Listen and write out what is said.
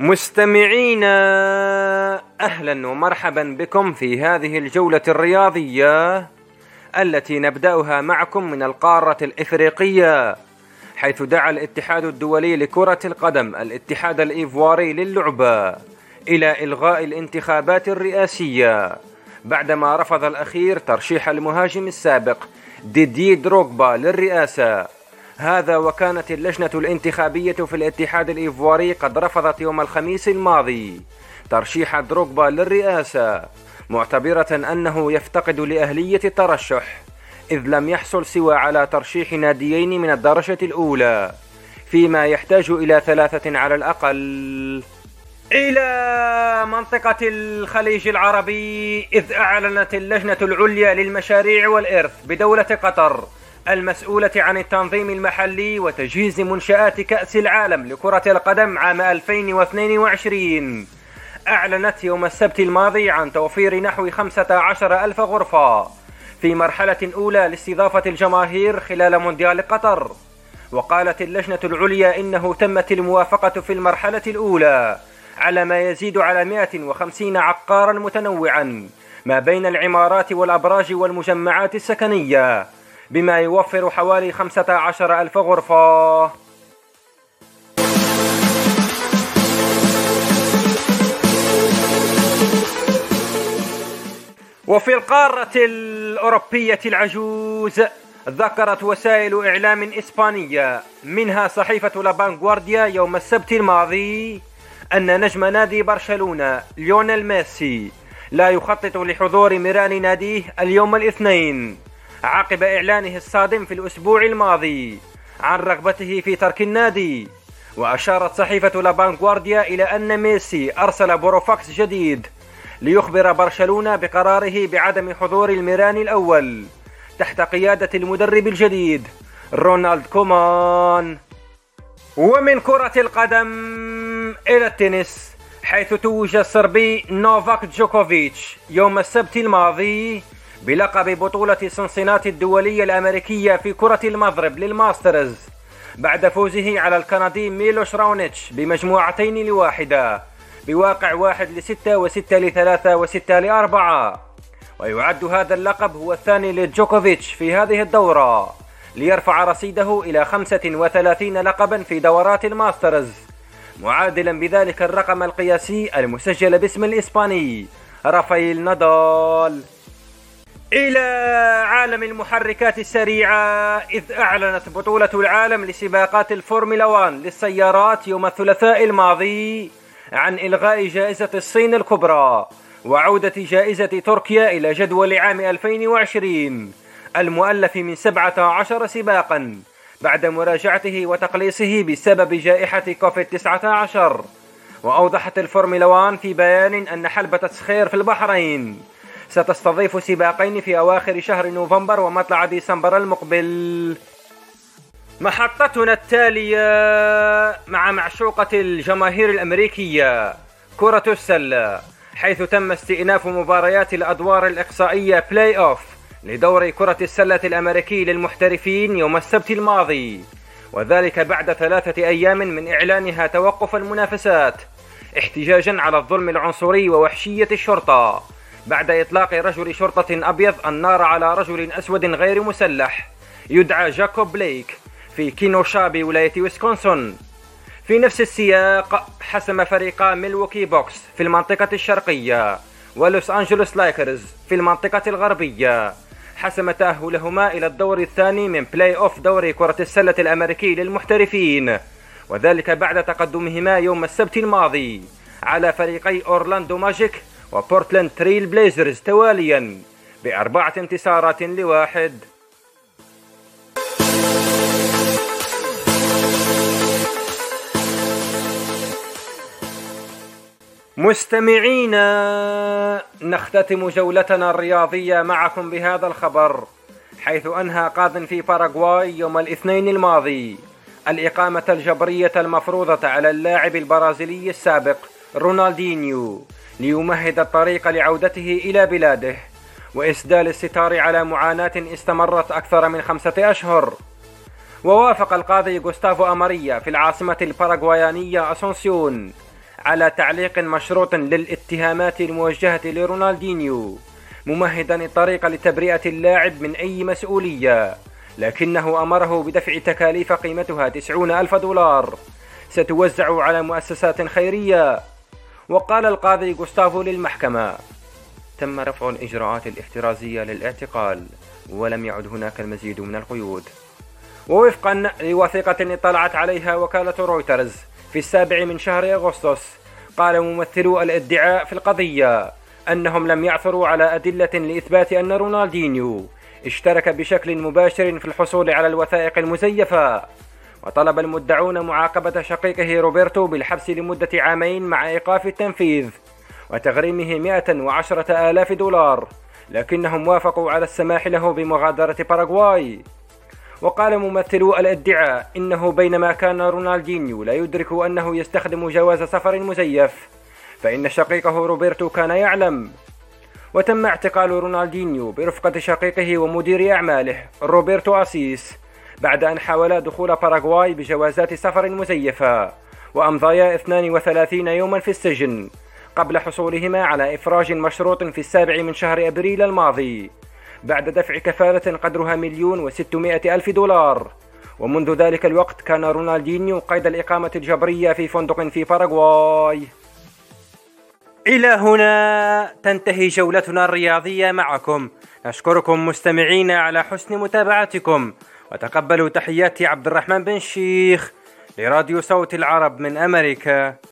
مستمعينا أهلا ومرحبا بكم في هذه الجولة الرياضية التي نبدأها معكم من القارة الإفريقية حيث دعا الاتحاد الدولي لكرة القدم الاتحاد الإيفواري للعبة إلى إلغاء الانتخابات الرئاسية بعدما رفض الأخير ترشيح المهاجم السابق ديدي دروغبا للرئاسة. هذا وكانت اللجنة الانتخابية في الاتحاد الإيفواري قد رفضت يوم الخميس الماضي ترشيح دروغبا للرئاسة معتبرة أنه يفتقد لأهلية الترشح إذ لم يحصل سوى على ترشيح ناديين من الدرجة الأولى فيما يحتاج إلى ثلاثة على الأقل. إلى منطقة الخليج العربي إذ أعلنت اللجنة العليا للمشاريع والإرث بدولة قطر المسؤولة عن التنظيم المحلي وتجهيز منشآت كأس العالم لكرة القدم عام 2022 أعلنت يوم السبت الماضي عن توفير نحو 15 ألف غرفة في مرحلة أولى لاستضافة الجماهير خلال مونديال قطر. وقالت اللجنة العليا إنه تمت الموافقة في المرحلة الأولى على ما يزيد على 150 عقارا متنوعا ما بين العمارات والأبراج والمجمعات السكنية. بما يوفر حوالي 15 ألف غرفة. وفي القارة الأوروبية العجوز ذكرت وسائل إعلام إسبانية منها صحيفة لابانغوارديا يوم السبت الماضي أن نجم نادي برشلونة ليونيل ميسي لا يخطط لحضور ميران ناديه اليوم الاثنين. عقب إعلانه الصادم في الأسبوع الماضي عن رغبته في ترك النادي وأشارت صحيفة لابانغوارديا إلى أن ميسي أرسل بوروفاكس جديد ليخبر برشلونة بقراره بعدم حضور الميران الأول تحت قيادة المدرب الجديد رونالد كومان. ومن كرة القدم إلى التنس حيث توج الصربي نوفاك جوكوفيتش يوم السبت الماضي بلقب بطولة سنسناتي الدولية الأمريكية في كرة المضرب للماسترز بعد فوزه على الكندي ميلوش راونيتش بمجموعتين لواحدة بواقع واحد لستة وستة لثلاثة وستة لأربعة. ويعد هذا اللقب هو الثاني لجوكوفيتش في هذه الدورة ليرفع رصيده إلى 35 لقبا في دورات الماسترز معادلا بذلك الرقم القياسي المسجل باسم الإسباني رافائيل نادال. إلى عالم المحركات السريعة إذ أعلنت بطولة العالم لسباقات الفورمولا 1 للسيارات يوم الثلاثاء الماضي عن إلغاء جائزة الصين الكبرى وعودة جائزة تركيا إلى جدول عام 2020 المؤلف من 17 سباقا بعد مراجعته وتقليصه بسبب جائحة كوفيد 19 وأوضحت الفورمولا 1 في بيان أن حلبة الصخير في البحرين ستستضيف سباقين في أواخر شهر نوفمبر ومطلع ديسمبر المقبل. محطتنا التالية مع معشوقة الجماهير الأمريكية كرة السلة حيث تم استئناف مباريات الأدوار الإقصائية playoff لدوري كرة السلة الأمريكي للمحترفين يوم السبت الماضي. وذلك بعد ثلاثة أيام من إعلانها توقف المنافسات احتجاجا على الظلم العنصري ووحشية الشرطة. بعد إطلاق رجل شرطة أبيض النار على رجل أسود غير مسلح يدعى جاكوب بليك في كينوشا بولاية ويسكونسن في نفس السياق حسم فريقا ميلووكي باكس في المنطقة الشرقية ولوس أنجلوس لايكرز في المنطقة الغربية. حسم تأهلهما إلى الدور الثاني من playoff دوري كرة السلة الأمريكي للمحترفين وذلك بعد تقدمهما يوم السبت الماضي على فريقي أورلاندو ماجيك وبورتلاند تريل بليزرز تواليا بأربعة انتصارات لواحد. مستمعينا نختتم جولتنا الرياضية معكم بهذا الخبر حيث أنهى قاض في باراغواي يوم الاثنين الماضي الإقامة الجبرية المفروضة على اللاعب البرازيلي السابق رونالدينيو. ليمهد الطريق لعودته إلى بلاده. وإسدال الستار على معاناة استمرت أكثر من خمسة أشهر. ووافق القاضي غوستافو أماريا في العاصمة الباراغوايانية أسونسيون على تعليق مشروط للاتهامات الموجهة لرونالدينيو ممهدا الطريق لتبرئة اللاعب من أي مسؤولية. لكنه أمره بدفع تكاليف قيمتها تسعون ألف دولار. ستوزع على مؤسسات خيرية. وقال القاضي غوستافو للمحكمة تم رفع الإجراءات الاحترازية للاعتقال ولم يعد هناك المزيد من القيود. ووفقا لوثيقة اطلعت عليها وكالة رويترز في السابع من شهر أغسطس قال ممثلو الادعاء في القضية أنهم لم يعثروا على أدلة لإثبات أن رونالدينيو اشترك بشكل مباشر في الحصول على الوثائق المزيفة. وطلب المدعون معاقبة شقيقه روبرتو بالحبس لمدة عامين مع إيقاف التنفيذ وتغريمه 110 آلاف دولار لكنهم وافقوا على السماح له بمغادرة باراغواي. وقال ممثلو الادعاء إنه بينما كان رونالدينيو لا يدرك أنه يستخدم جواز سفر مزيف فإن شقيقه روبرتو كان يعلم. وتم اعتقال رونالدينيو برفقة شقيقه ومدير أعماله روبرتو أسيس. بعد أن حاولا دخول باراغواي بجوازات سفر مزيفة وأمضيا 32 يوما في السجن قبل حصولهما على إفراج مشروط في السابع من شهر أبريل الماضي بعد دفع كفالة قدرها مليون وستمائة ألف دولار. ومنذ ذلك الوقت كان رونالدينيو قيد الإقامة الجبرية في فندق في باراغواي. إلى هنا تنتهي جولتنا الرياضية معكم. نشكركم مستمعين على حسن متابعتكم. وتقبلوا تحياتي عبد الرحمن بن شيخ لراديو صوت العرب من أمريكا.